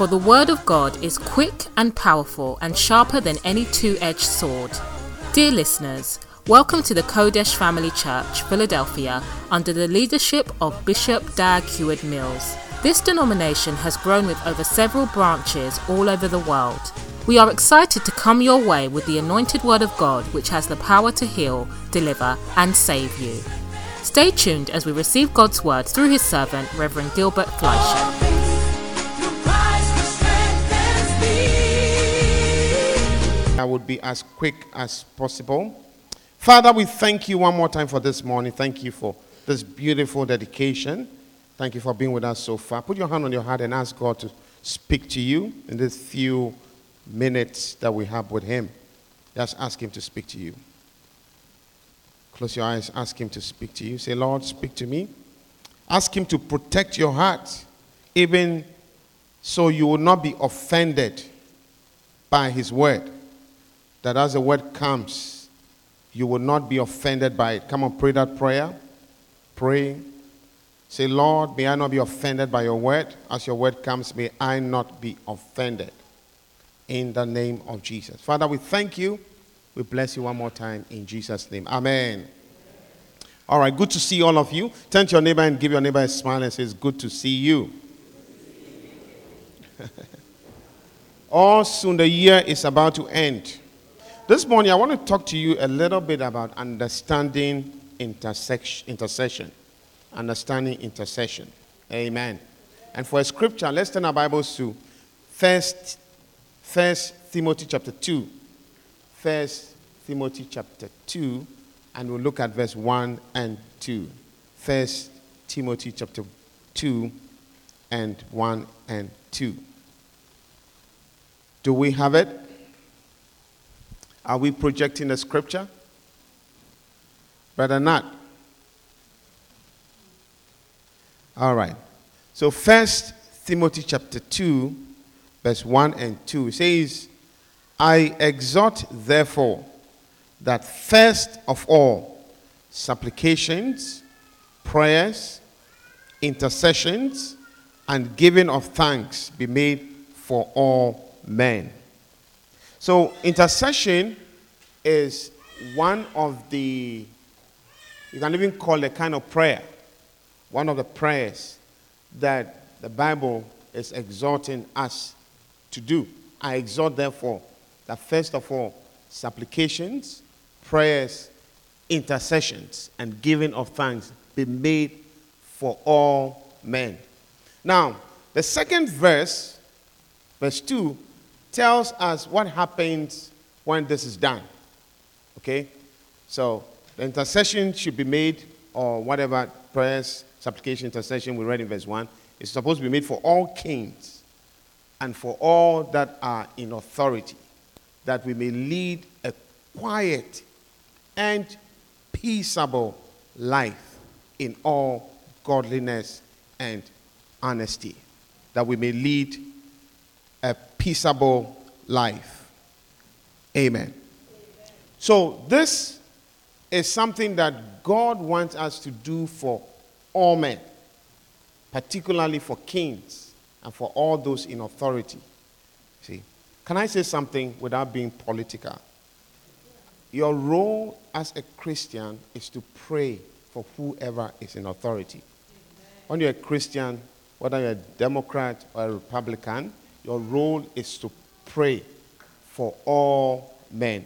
For the word of God is quick and powerful and sharper than any two edged sword. Dear listeners, welcome to the Qodesh Family Church, Philadelphia, under the leadership of Bishop Dag Heward Mills. This denomination has grown with over several branches all over the world. We are excited to come your way with the anointed word of God, which has the power to heal, deliver, and save you. Stay tuned as we receive God's word through his servant, Reverend Gilbert Fleischer. I would be as quick as possible. Father, we thank you one more time for this morning. Thank you for this beautiful dedication. Thank you for being with us so far. Put your hand on your heart and ask God to speak to you in these few minutes that we have with Him. Just ask Him to speak to you. Close your eyes, ask Him to speak to you. Say, Lord, speak to me. Ask Him to protect your heart, even so you will not be offended by His word. That as the word comes, you will not be offended by it. Come on, pray that prayer. Pray. Say, Lord, may I not be offended by your word. As your word comes, may I not be offended. In the name of Jesus. Father, we thank you. We bless you one more time in Jesus' name. Amen. All right, good to see all of you. Turn to your neighbor and give your neighbor a smile and say, It's good to see you. All soon the year is about to end. This morning, I want to talk to you a little bit about understanding intercession. Understanding intercession. Amen. And for a scripture, let's turn our Bibles to First, First Timothy chapter 2. First Timothy chapter 2, and we'll look at verse 1 and 2. First Timothy chapter 2 and 1 and 2. Do we have it? Are we projecting the scripture? Better not. All right. So first Timothy chapter 2, verse 1 and 2 says, I exhort therefore that first of all supplications, prayers, intercessions, and giving of thanks be made for all men. So, intercession is one of the, you can even call it a kind of prayer, one of the prayers that the Bible is exhorting us to do. I exhort, therefore, that first of all, supplications, prayers, intercessions, and giving of thanks be made for all men. Now, the second verse, verse 2, tells us what happens when this is done. Okay? So, the intercession should be made, or whatever prayers, supplication, intercession we read in verse 1, is supposed to be made for all kings and for all that are in authority, that we may lead a quiet and peaceable life in all godliness and honesty, that we may lead peaceable life. Amen. So, this is something that God wants us to do for all men, particularly for kings and for all those in authority. See, can I say something without being political? Your role as a Christian is to pray for whoever is in authority. When you're a Christian, whether you're a Democrat or a Republican, your role is to pray for all men,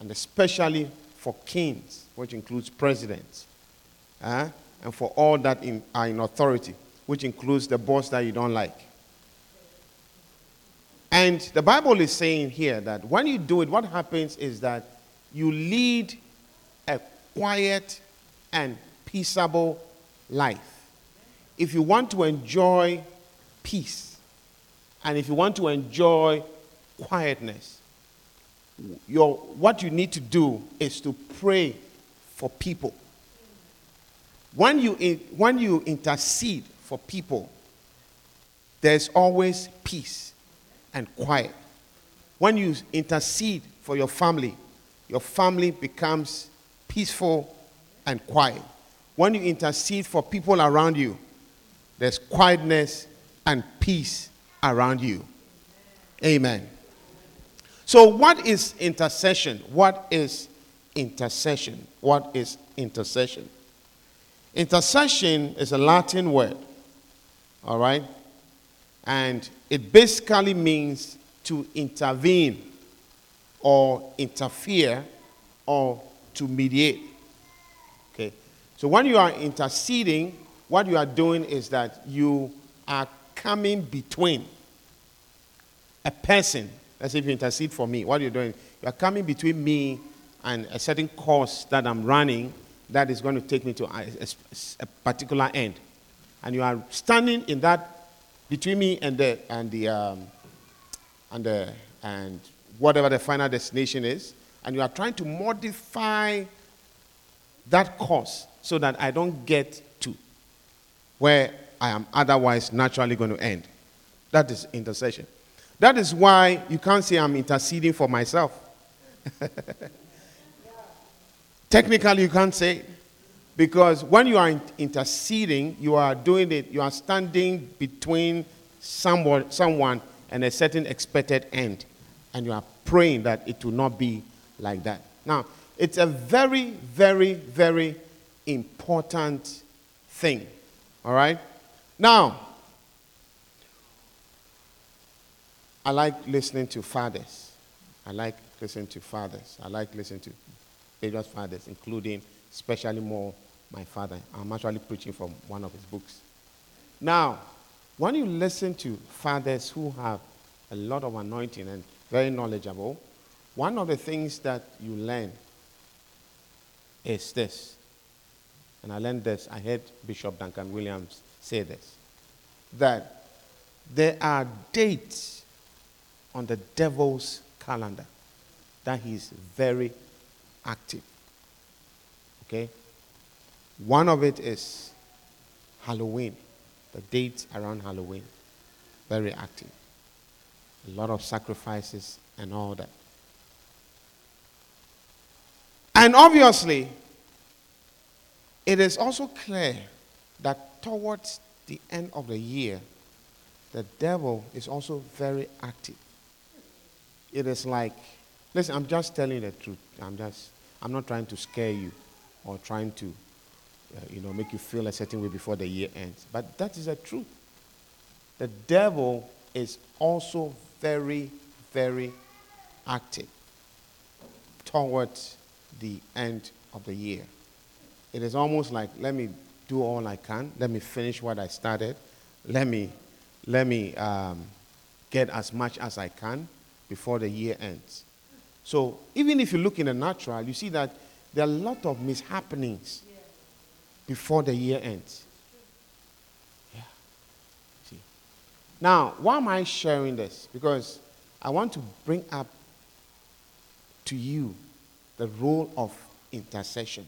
and especially for kings, which includes presidents, uh, and for all that in, are in authority, which includes the boss that you don't like. And the Bible is saying here that when you do it, what happens is that you lead a quiet and peaceable life. If you want to enjoy peace, and if you want to enjoy quietness, your, what you need to do is to pray for people. When you, when you intercede for people, there's always peace and quiet. When you intercede for your family, your family becomes peaceful and quiet. When you intercede for people around you, there's quietness and peace around you. Amen. So, what is intercession? What is intercession? What is intercession? Intercession is a Latin word, all right? And it basically means to intervene or interfere or to mediate. Okay? So when you are interceding, what you are doing is that you are coming between a person. Let's say if you intercede for me, what are you're doing, you are coming between me and a certain course that I'm running that is going to take me to a, a, a particular end. And you are standing in that between me and the and the um, and the and whatever the final destination is, and you are trying to modify that course so that I don't get to where I am otherwise naturally going to end. That is intercession. That is why you can't say I'm interceding for myself. Technically, you can't say because when you are interceding, you are doing it, you are standing between someone, someone and a certain expected end. And you are praying that it will not be like that. Now, it's a very, very, very important thing. All right? Now, I like listening to fathers. I like listening to fathers. I like listening to various fathers, including, especially more, my father. I'm actually preaching from one of his books. Now, when you listen to fathers who have a lot of anointing and very knowledgeable, one of the things that you learn is this. And I learned this, I heard Bishop Duncan Williams say this that there are dates on the devil's calendar that he's very active. Okay? One of it is Halloween, the dates around Halloween. Very active. A lot of sacrifices and all that. And obviously, it is also clear that towards the end of the year, the devil is also very active. It is like, listen, I'm just telling the truth. I'm just, I'm not trying to scare you or trying to, uh, you know, make you feel a certain way before the year ends. But that is the truth. The devil is also very, very active towards the end of the year. It is almost like, let me do all I can. Let me finish what I started. Let me, let me um, get as much as I can before the year ends. So even if you look in the natural, you see that there are a lot of mishappenings before the year ends. Yeah. See. Now, why am I sharing this? Because I want to bring up to you the role of intercession.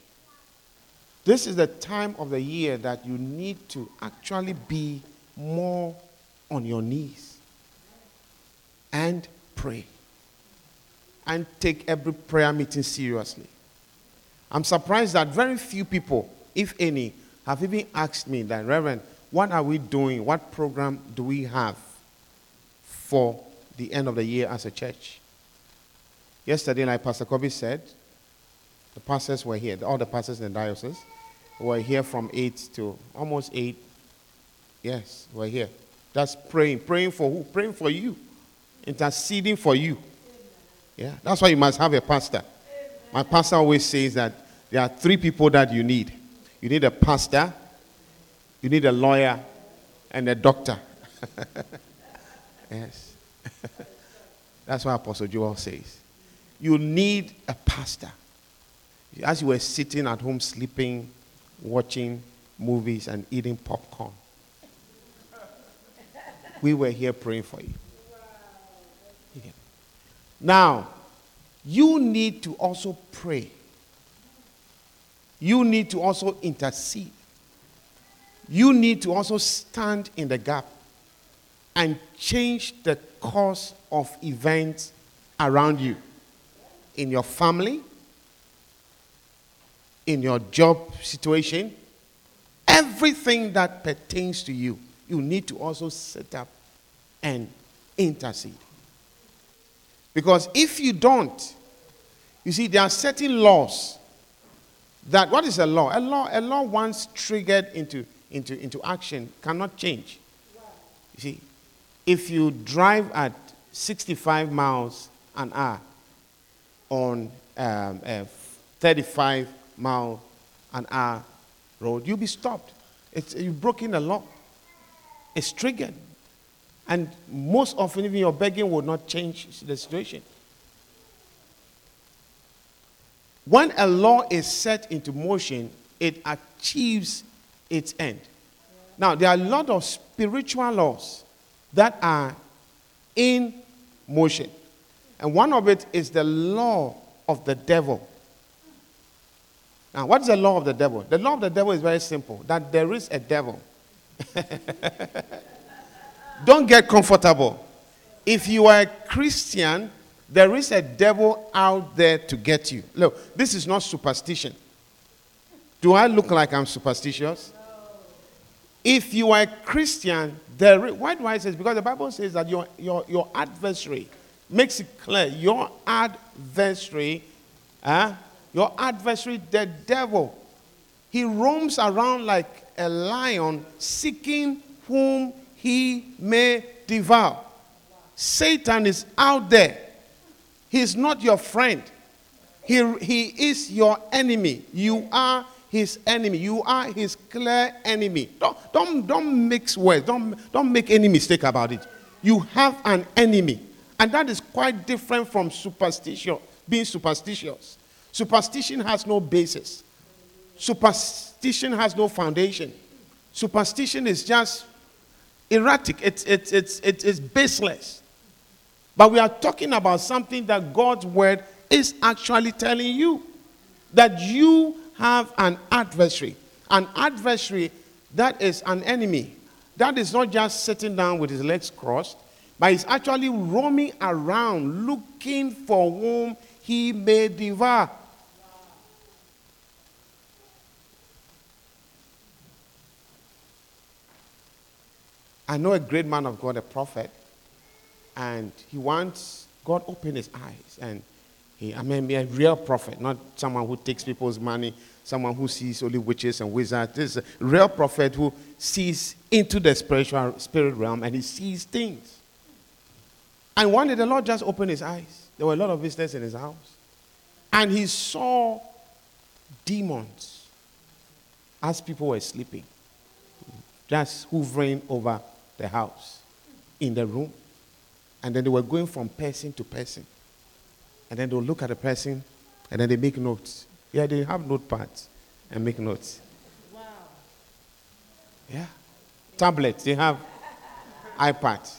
This is the time of the year that you need to actually be more on your knees and pray and take every prayer meeting seriously. I'm surprised that very few people, if any, have even asked me that, Reverend, what are we doing? What program do we have for the end of the year as a church? Yesterday, like Pastor Kobe said, the pastors were here, all the pastors in the diocese were here from 8 to almost 8. Yes, we're here. That's praying. Praying for who? Praying for you. Interceding for you. Yeah, that's why you must have a pastor. My pastor always says that there are three people that you need you need a pastor, you need a lawyer, and a doctor. yes. that's what Apostle Joel says. You need a pastor. As you were sitting at home sleeping, watching movies, and eating popcorn, we were here praying for you. Now, you need to also pray. You need to also intercede. You need to also stand in the gap and change the course of events around you in your family, in your job situation, everything that pertains to you, you need to also set up and intercede. Because if you don't, you see, there are certain laws that what is a law? A law, a law once triggered into, into, into action cannot change. You see, if you drive at 65 miles an hour on um, a 35 mile an hour road, you'll be stopped. It's, you've broken the law. It's triggered. And most often, even your begging will not change the situation. When a law is set into motion, it achieves its end. Now, there are a lot of spiritual laws that are in motion. And one of it is the law of the devil. Now, what is the law of the devil? The law of the devil is very simple that there is a devil. Don't get comfortable. If you are a Christian, there is a devil out there to get you. Look, this is not superstition. Do I look like I'm superstitious? If you are a Christian, there is, why do I say this? Because the Bible says that your, your, your adversary makes it clear your adversary, uh, your adversary, the devil, he roams around like a lion seeking whom he may devour. Satan is out there. He is not your friend. He, he is your enemy. You are his enemy. You are his clear enemy. Don't, don't, don't mix words. Don't, don't make any mistake about it. You have an enemy. And that is quite different from superstition, being superstitious. Superstition has no basis. Superstition has no foundation. Superstition is just erratic, it's, it's, it's, it's, baseless. But we are talking about something that God's word is actually telling you that you have an adversary. An adversary that is an enemy. That is not just sitting down with his legs crossed, but he's actually roaming around looking for whom he may devour. I know a great man of God, a prophet, and he wants God open his eyes. And he, I mean, be a real prophet, not someone who takes people's money, someone who sees only witches and wizards. This is a real prophet who sees into the spiritual spirit realm and he sees things. And one day the Lord just opened his eyes. There were a lot of visitors in his house. And he saw demons as people were sleeping, just hovering over the house, in the room. And then they were going from person to person. And then they'll look at the person and then they make notes. Yeah, they have notepads and make notes. Wow. Yeah. Tablets, they have iPads.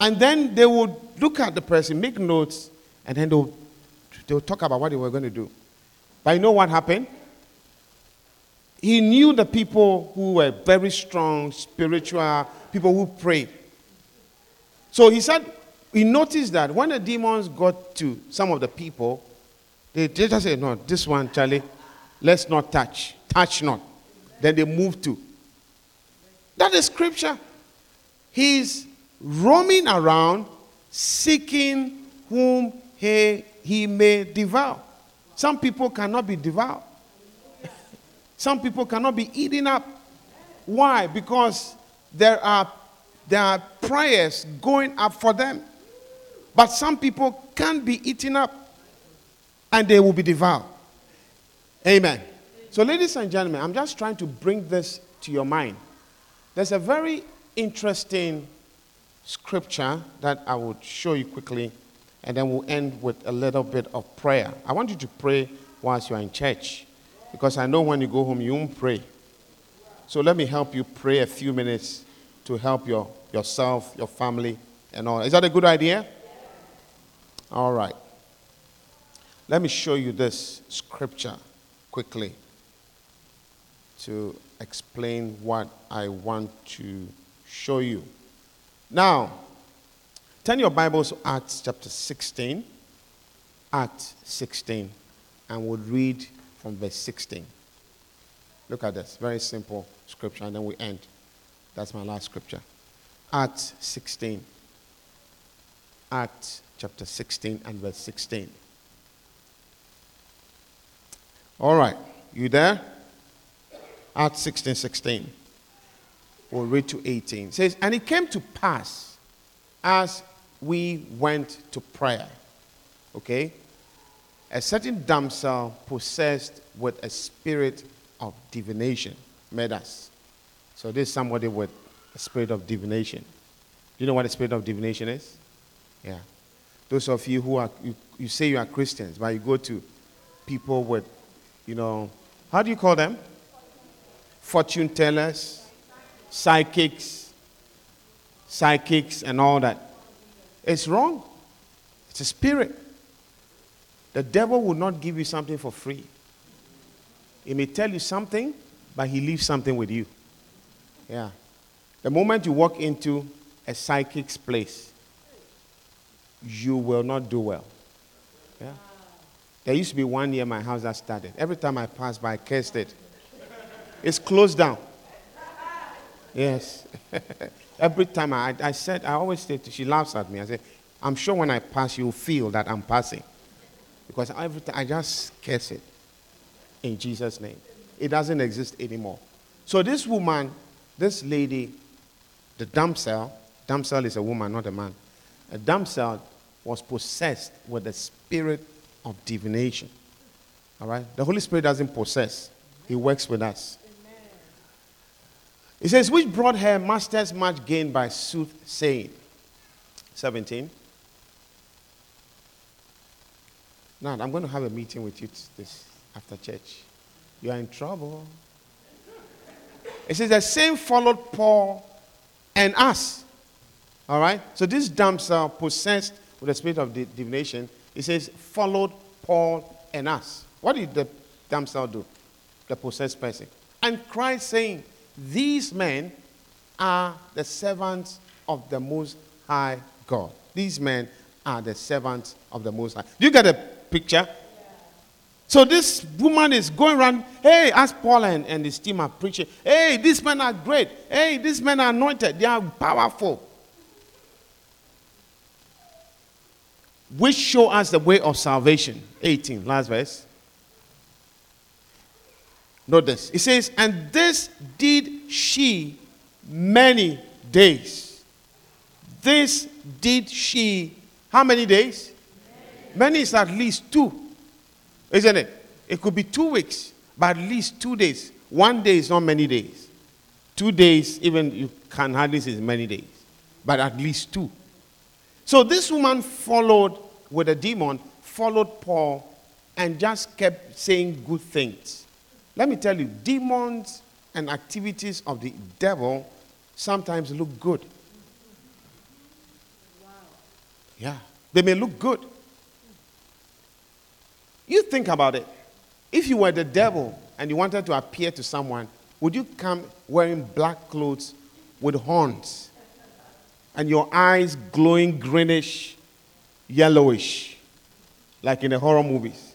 And then they would look at the person, make notes, and then they'll, they'll talk about what they were going to do. But you know what happened? He knew the people who were very strong, spiritual, people who prayed. So he said, he noticed that when the demons got to some of the people, they, just said, No, this one, Charlie, let's not touch. Touch not. Then they moved to. That is scripture. He's roaming around seeking whom he, he may devour. Some people cannot be devoured. Some people cannot be eaten up. Why? Because there are, there are prayers going up for them. But some people can't be eaten up and they will be devoured. Amen. So, ladies and gentlemen, I'm just trying to bring this to your mind. There's a very interesting scripture that I would show you quickly, and then we'll end with a little bit of prayer. I want you to pray whilst you're in church. Because I know when you go home, you won't pray. So let me help you pray a few minutes to help your, yourself, your family, and all. Is that a good idea? All right. Let me show you this scripture quickly to explain what I want to show you. Now, turn your Bibles to Acts chapter 16. Acts 16. And we'll read from verse 16. Look at this. Very simple scripture, and then we end. That's my last scripture. Acts 16. Acts chapter 16 and verse 16. All right, you there? Acts 16 16. We'll read to 18. It says, And it came to pass as we went to prayer, okay, a certain damsel possessed with a spirit of divination met us. So this is somebody with a spirit of divination. Do you know what a spirit of divination is? Yeah. Those of you who are, you, you say you are Christians, but you go to people with, you know, how do you call them? Fortune tellers, psychics, psychics, and all that. It's wrong. It's a spirit. The devil will not give you something for free. He may tell you something, but he leaves something with you. Yeah. The moment you walk into a psychic's place, you will not do well. Yeah. There used to be one year my house that started. Every time I pass by, I cursed it. It's closed down. Yes. Every time I, I said, I always say, to, she laughs at me. I say, I'm sure when I pass, you'll feel that I'm passing. Because every time I just curse it in Jesus' name. It doesn't exist anymore. So this woman, this lady, the damsel, damsel is a woman, not a man. A damsel was possessed with the spirit of divination. All right? The Holy Spirit doesn't possess, He works with us. It says, which brought her masters much gain by soothsaying. 17. Now, I'm going to have a meeting with you this after church. You are in trouble. It says the same followed Paul and us. All right? So this damsel possessed with the spirit of divination, it says, followed Paul and us. What did the damsel do? The possessed person. And Christ saying, These men are the servants of the Most High God. These men are the servants of the Most High. Do you get a picture? So this woman is going around, hey, as Paul and, and his team are preaching, hey, these men are great. Hey, these men are anointed. They are powerful. Which show us the way of salvation. 18, last verse. Notice. It says, and this did she many days. This did she, how many days? Many is at least two. Isn't it? It could be two weeks, but at least two days. One day is not many days. Two days, even you can hardly say many days, but at least two. So this woman followed with a demon, followed Paul, and just kept saying good things. Let me tell you, demons and activities of the devil sometimes look good. Yeah, they may look good. You think about it. If you were the devil and you wanted to appear to someone, would you come wearing black clothes with horns and your eyes glowing greenish, yellowish, like in the horror movies?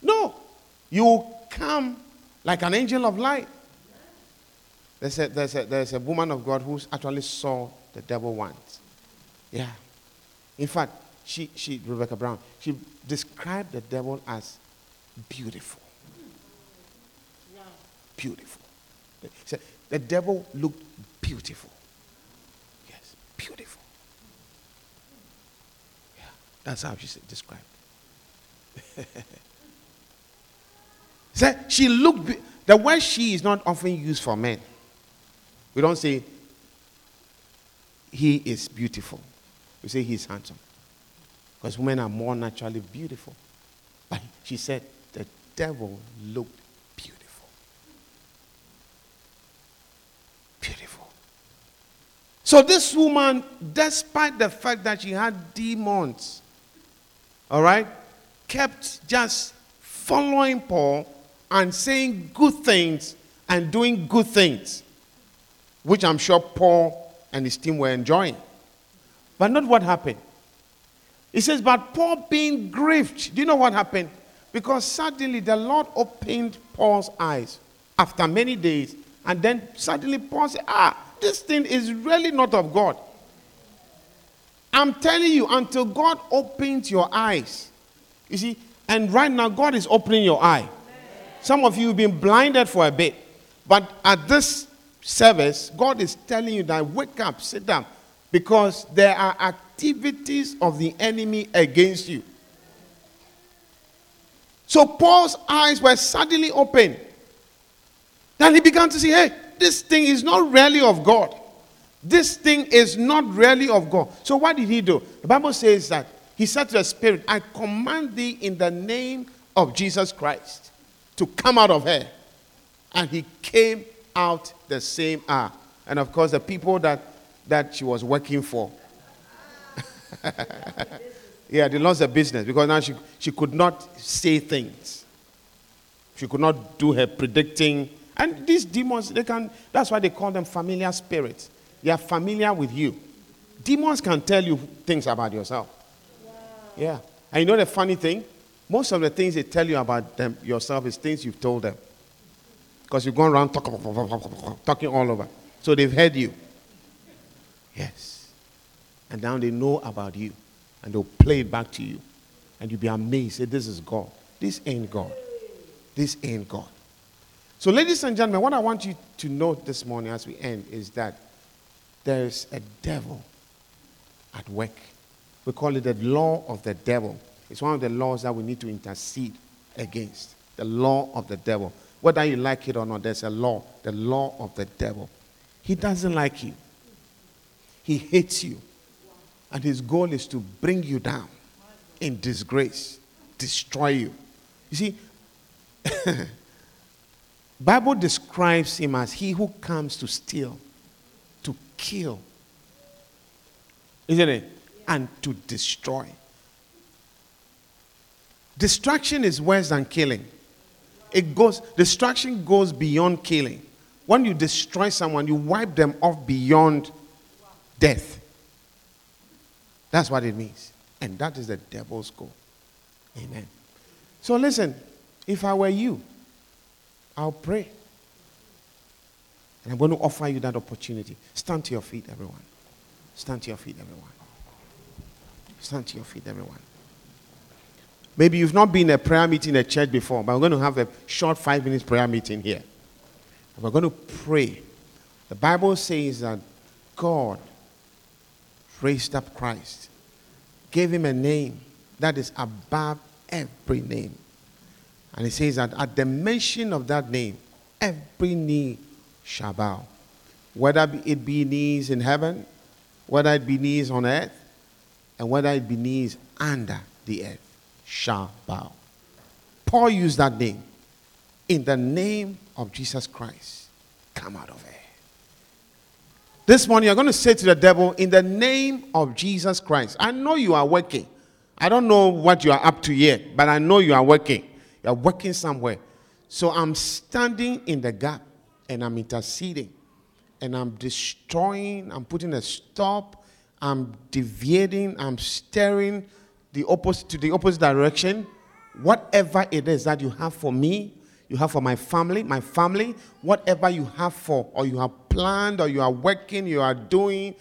No. You come like an angel of light. There's a, there's, a, there's a woman of God who actually saw the devil once. Yeah. In fact, she, she, Rebecca Brown, she described the devil as beautiful. Beautiful. She said, the devil looked beautiful. Yes, beautiful. Yeah, that's how she described. said she looked. Be- the word "she" is not often used for men. We don't say he is beautiful. We say he's handsome. Because women are more naturally beautiful. But she said the devil looked beautiful. Beautiful. So this woman, despite the fact that she had demons, all right, kept just following Paul and saying good things and doing good things, which I'm sure Paul and his team were enjoying. But not what happened. He says, But Paul being grieved. Do you know what happened? Because suddenly the Lord opened Paul's eyes after many days. And then suddenly Paul said, Ah, this thing is really not of God. I'm telling you, until God opens your eyes, you see, and right now, God is opening your eye. Some of you have been blinded for a bit, but at this service, God is telling you that wake up, sit down, because there are activities of the enemy against you. So Paul's eyes were suddenly open. Then he began to see, hey, this thing is not really of God. This thing is not really of God. So what did he do? The Bible says that he said to the spirit, I command thee in the name of Jesus Christ to come out of her. And he came out the same hour. And of course, the people that, that she was working for. yeah, they lost their business because now she, she could not say things. She could not do her predicting. And these demons, they can, that's why they call them familiar spirits. They are familiar with you. Demons can tell you things about yourself. Wow. Yeah. And you know the funny thing? Most of the things they tell you about them yourself is things you've told them. Because you've gone around talk, talking all over. So they've heard you. Yes. And now they know about you. And they'll play it back to you. And you'll be amazed. Say, this is God. This ain't God. This ain't God. So, ladies and gentlemen, what I want you to note this morning as we end is that there's a devil at work. We call it the law of the devil. It's one of the laws that we need to intercede against. The law of the devil. Whether you like it or not, there's a law. The law of the devil. He doesn't like you, he hates you. And his goal is to bring you down in disgrace, destroy you. You see, Bible describes him as he who comes to steal, to kill, isn't it? And to destroy. Destruction is worse than killing. It goes, destruction goes beyond killing. When you destroy someone, you wipe them off beyond death. That's what it means. And that is the devil's goal. Amen. So listen, if I were you, I'll pray. And I'm going to offer you that opportunity. Stand to your feet, everyone. Stand to your feet, everyone. Stand to your feet, everyone. Maybe you've not been a prayer meeting in a church before, but we're going to have a short five minutes prayer meeting here. And we're going to pray. The Bible says that God raised up Christ, gave him a name that is above every name. And he says that at the mention of that name, every knee shall bow. Whether it be knees in heaven, whether it be knees on earth, and whether it be knees under the earth shall bow. Paul used that name. In the name of Jesus Christ, come out of here. This morning, you're going to say to the devil, In the name of Jesus Christ, I know you are working. I don't know what you are up to yet, but I know you are working. You're working somewhere. So I'm standing in the gap and I'm interceding and I'm destroying, I'm putting a stop, I'm deviating, I'm steering the opposite to the opposite direction. Whatever it is that you have for me, you have for my family, my family, whatever you have for, or you have planned, or you are working, you are doing,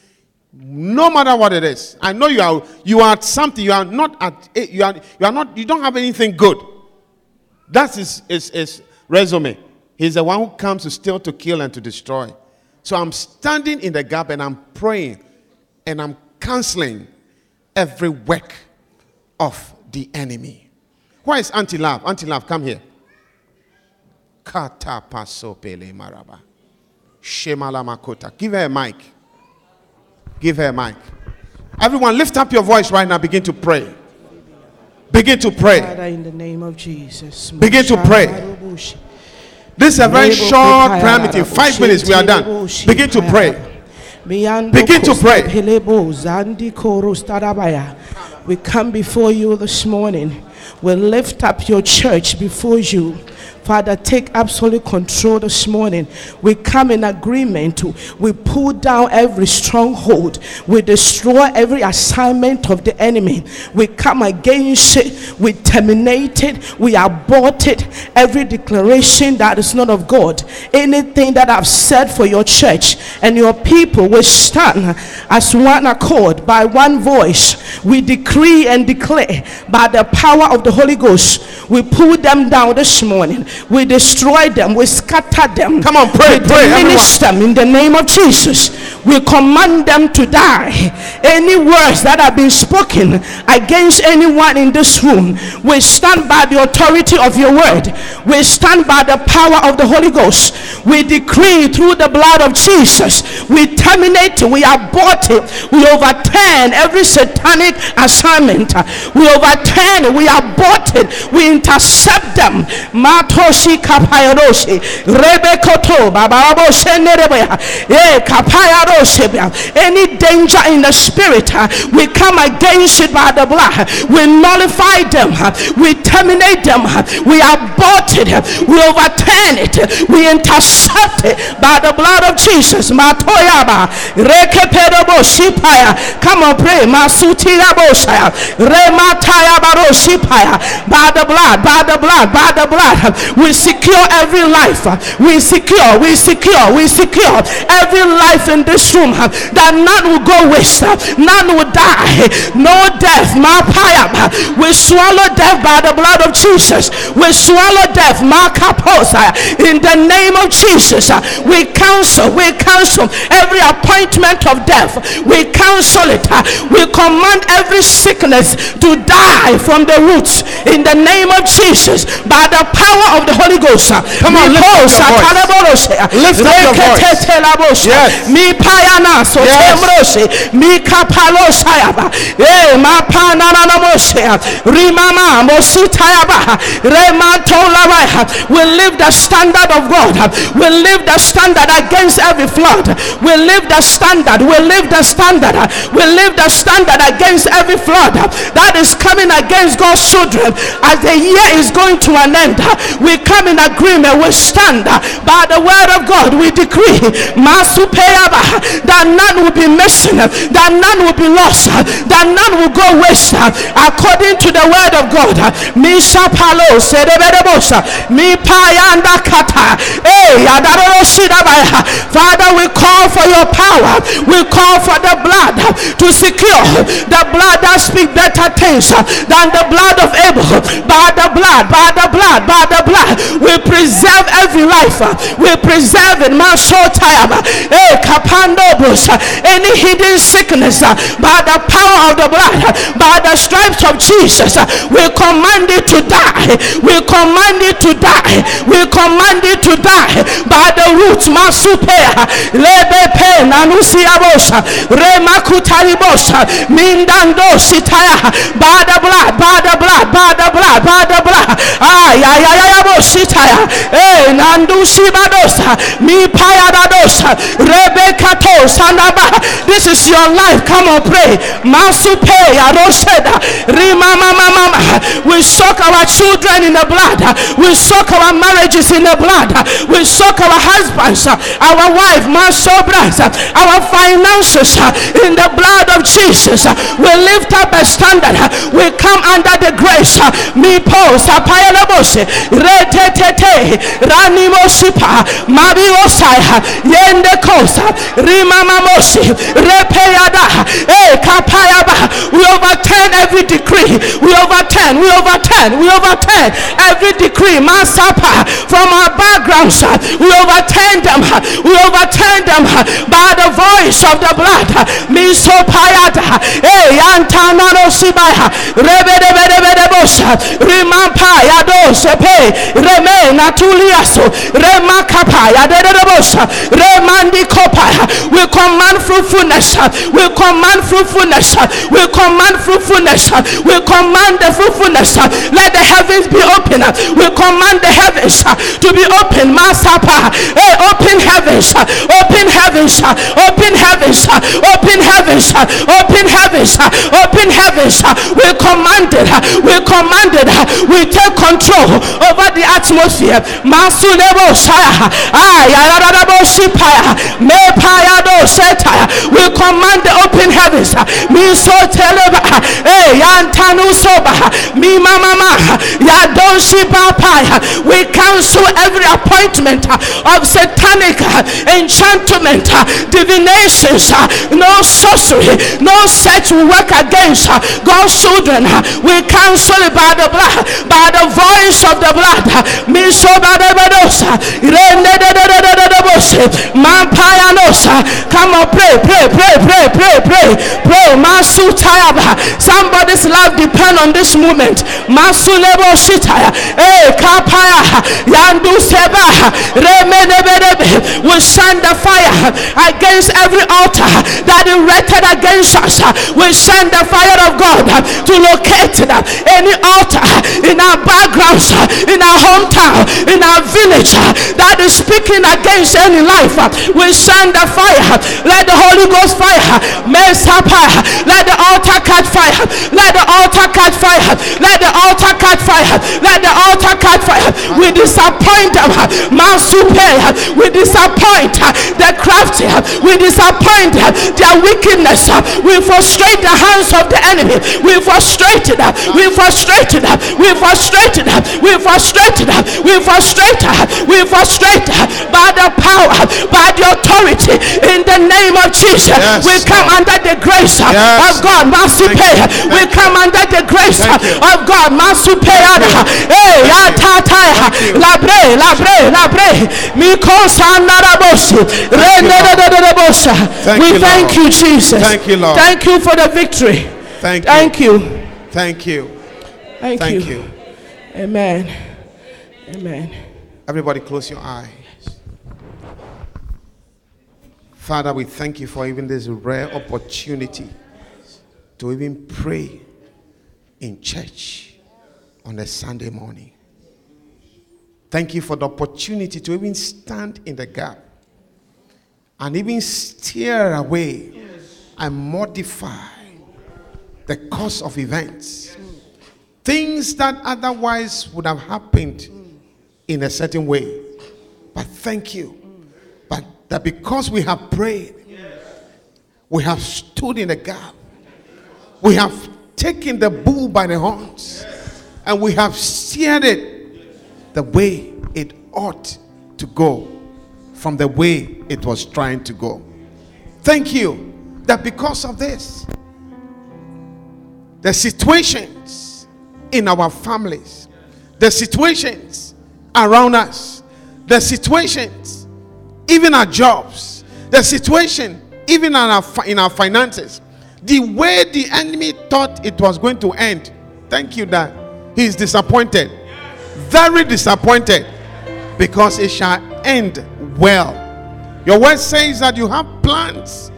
no matter what it is. I know you are you are something, you are not at eh, you are you are not you don't have anything good. That's his, his, his resume. He's the one who comes to steal, to kill, and to destroy. So I'm standing in the gap and I'm praying and I'm canceling every work of the enemy. Where is Auntie Love? Auntie Love, come here. Kata pasopele maraba. Shemala makota. Give her a mic. Give her a mic. Everyone, lift up your voice right now. Begin to pray. Begin to pray. Father, in the name of Jesus. Begin to pray. This is a very short prayer meeting. Five minutes, we are done. Begin to pray. Begin to pray. We come before you this morning. We lift up your church before you. Father, take absolute control this morning. We come in agreement. We pull down every stronghold. We destroy every assignment of the enemy. We come against it. We terminate it. We abort it. Every declaration that is not of God. Anything that I've said for your church and your people will stand as one accord by one voice. We decree and declare by the power of the Holy Ghost. We pull them down this morning. We destroy them. We scatter them. Come on, pray, we pray, diminish them in the name of Jesus. We command them to die. Any words that have been spoken against anyone in this room, we stand by the authority of your word. We stand by the power of the Holy Ghost. We decree through the blood of Jesus. We terminate, we abort it, we overturn every satanic assignment. We overturn it, we abort it, we intercept them. Any danger in the spirit, uh, we come against it by the blood. We nullify them, uh, we terminate them, uh, we abort it, we overturn it, we intercept it by the blood of Jesus. Come on, pray. By the blood, by the blood, by the blood, we secure every life. We secure, we secure, we secure every life in this room that none will go waste, none will die, no death. my Mapaya, we swallow death by the blood of Jesus. We swallow death. Makaposa, in the name of Jesus, we counsel, we counsel every appointment of death. We counsel it. We command every sickness to die from the roots in the name of Jesus by the power of the Holy Ghost. Come on, lift up your voice. Lift up your voice. Yes. Mi payana so temrose mi kapalo sayaba eh ma panana na mose rimama mositayaba rematolaba we live the standard of God. We live the standard against every flood. We live the standard. We live the standard. We live the standard against every flood. That is coming against God's children. As the year is going to an end we come in agreement we stand. By the word of God we decree that none will be missing that none will be lost that none will go waste. According to the word of God misha palo sereberebosa mi payanda kata eh father we call for your power. We call for the blood to secure the blood that speak better things than the blood of Abel. By the blood by the blood by the blood we preserve every life. We preserve it. Masotayaba eh kapandobos any hidden sickness uh, by the power of the blood uh, by the stripes of Jesus uh, we command it to die. We command it to die. We command it to die by the roots. Masupea lebepe nanusiabosha remakutaribosha mindando sitaya. By the blood by the blood by the blood by the blood. Ay ay ay ay bositaya eh nandusibadosa mi payadadosa rebekato sanaba this is your life. Come on pray. Masupe arosheda rimama mama we soak our children in the blood. We soak our marriages in the blood. We soak our husbands our wife masobras our finances in the blood of Jesus. We lift up a standard. We come under the grace po sapayalabose retetete ranimosipa mabiosaya yende kosa rimamamosi repeyada eh kapayaba we overturn every decree. We overturn we overturn we overturn every decree. Masapa from our backgrounds we overturn them we overturn them by the voice of the blood. Misopayada eh yantanano sibaya rebedebedebedebosa rimampaya dosepe reme natuliaso remakapaya dedebosa remandikopaya. We command fruitfulness we command fruitfulness we command fruitfulness we command the fruitfulness. Let the heavens be open. We command the heavens to be open. Masapa. Hey open heavens open heavens open heavens heavens, open heavens, open heavens, open heavens. We command it, we command it, uh, we take control over the atmosphere. Masulebo Shaya, ah, Setaya. We command the open heavens. Uh, Miso Teleba, Eh, Yantanu Soba, Mama, Shipapaya. Uh, we cancel every appointment of satanic enchantment, divinations, no sorcery, no will work against God's children. We cancel it by the blood, by the voice of the blood. Come on, pray, pray, pray, pray, pray, pray, pray. Masu tayaba. Somebody's life depend on this movement. Masu shitaya. Kapaya. Yandu seba. We send the fire against every altar that erected against us. We send the fire of God to locate any altar in our backgrounds, in our hometown, in our village uh, that is speaking against any life. Uh, we send the fire. Let the Holy Ghost fire. Uh, let the altar catch fire. Let the altar catch fire. Let the altar catch fire. Let the altar catch fire. We disappoint them. We disappoint the crafty. We disappoint their wickedness. We frustrate the hands of the enemy. We frustrated. We frustrated. We frustrated. We're frustrated. We're frustrated. We're frustrated by the power, by the authority in the name of Jesus. Yes, we come Lord. under the grace Yes. of God. Masupe. We come under the grace of God. Masupe. Hey, ya you. tata. Thank you. Labre, labre, labre. We thank you, Jesus. Thank you, Lord. Thank you for the victory. Thank you. Thank you. Thank you. Thank, Thank you. you. Amen. Amen. Everybody, close your eyes. Father, we thank you for even this rare opportunity to even pray in church on a Sunday morning. Thank you for the opportunity to even stand in the gap and even steer away and modify the course of events. Things that otherwise would have happened in a certain way. But thank you. But that because we have prayed, we have stood in the gap, we have taken the bull by the horns, and we have steered it the way it ought to go from the way it was trying to go. Thank you that because of this, the situations in our families, the situations around us, the situations, even our jobs, the situation, even in our, in our finances, the way the enemy thought it was going to end. Thank you Dad. he is disappointed, very disappointed, because it shall end well. Your word says that you have plans,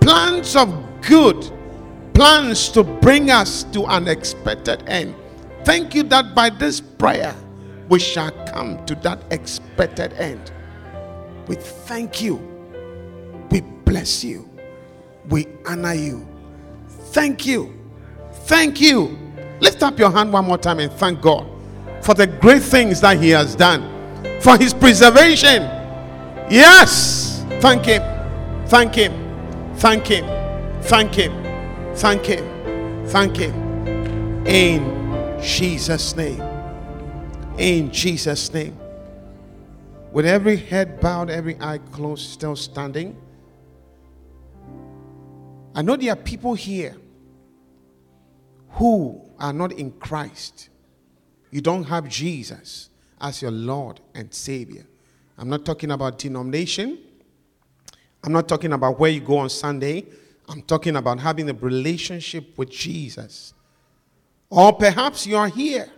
plans of good, plans to bring us to an expected end. Thank you that by this prayer we shall come to that expected end. We thank you. We bless you. We honor you. Thank you. Thank you. Lift up your hand one more time and thank God for the great things that He has done, for His preservation. Yes. Thank Him. Thank Him. Thank Him. Thank Him. Thank Him. Thank Him. In Jesus' name. In Jesus' name. With every head bowed, every eye closed, still standing. I know there are people here who are not in Christ. You don't have Jesus as your Lord and Savior. I'm not talking about denomination. I'm not talking about where you go on Sunday. I'm talking about having a relationship with Jesus. Or perhaps you are here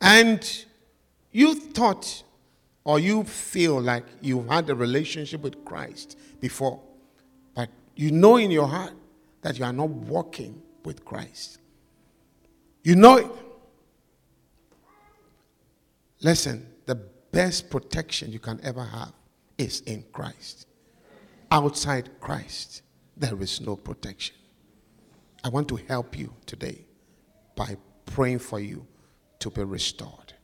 and you thought or you feel like you've had a relationship with Christ before, but you know in your heart that you are not walking with Christ. You know it. Listen, the best protection you can ever have is in Christ. outside Christ, there is no protection. I want to help you today by praying for you to be restored.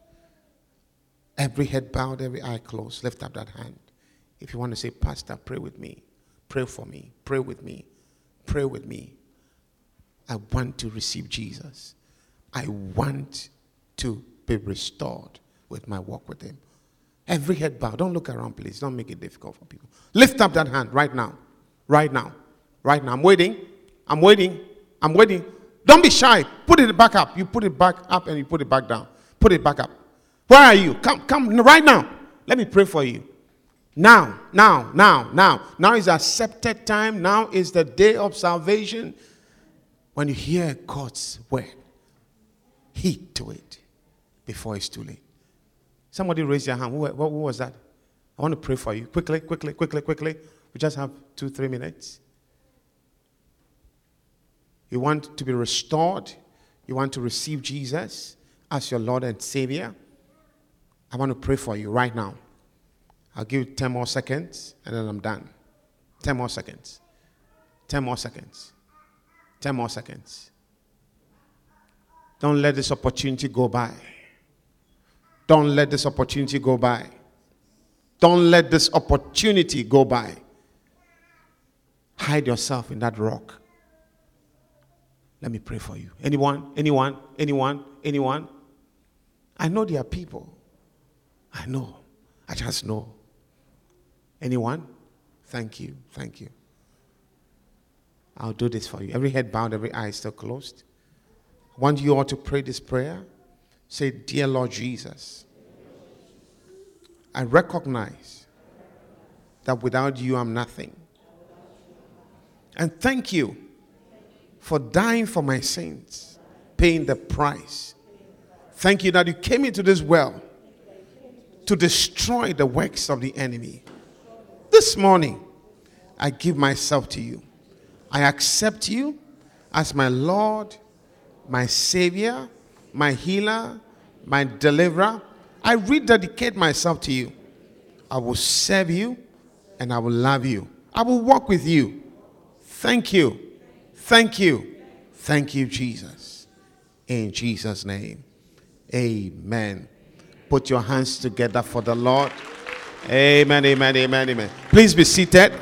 Every head bowed, every eye closed. Lift up that hand. If you want to say, Pastor, pray with me, pray for me, pray with me, pray with me. I want to receive Jesus. I want to be restored with my walk with Him. Every head bow. Don't look around, please. Don't make it difficult for people. Lift up that hand right now. Right now. Right now. I'm waiting. I'm waiting. I'm waiting. Don't be shy. Put it back up. You put it back up and you put it back down. Put it back up. Where are you? Come, come right now. Let me pray for you. Now, now, now, now. Now is accepted time. Now is the day of salvation. When you hear God's word, heed to it before it's too late. Somebody raise your hand. Who, who was that? I want to pray for you. Quickly, quickly, quickly, quickly. We just have two, three minutes. You want to be restored. You want to receive Jesus as your Lord and Savior. I want to pray for you right now. I'll give you 10 more seconds and then I'm done. 10 more seconds. 10 more seconds. 10 more seconds. Don't let this opportunity go by. Don't let this opportunity go by. Don't let this opportunity go by. Hide yourself in that rock. Let me pray for you. Anyone? Anyone? Anyone? Anyone? I know there are people. I know. I just know. Anyone? Thank you. Thank you. I'll do this for you. Every head bowed, every eye still closed. I want you all to pray this prayer. Say, Dear Lord Jesus, I recognize that without you I'm nothing. And thank you for dying for my sins, paying the price. Thank you that you came into this world to destroy the works of the enemy. This morning, I give myself to you. I accept you as my Lord, my Savior, my healer, my deliverer. I rededicate myself to you. I will serve you and I will love you. I will walk with you. Thank you Thank you. Thank you, Jesus. In Jesus' name. Amen. Put your hands together for the Lord. Amen, amen, amen, amen. Please be seated.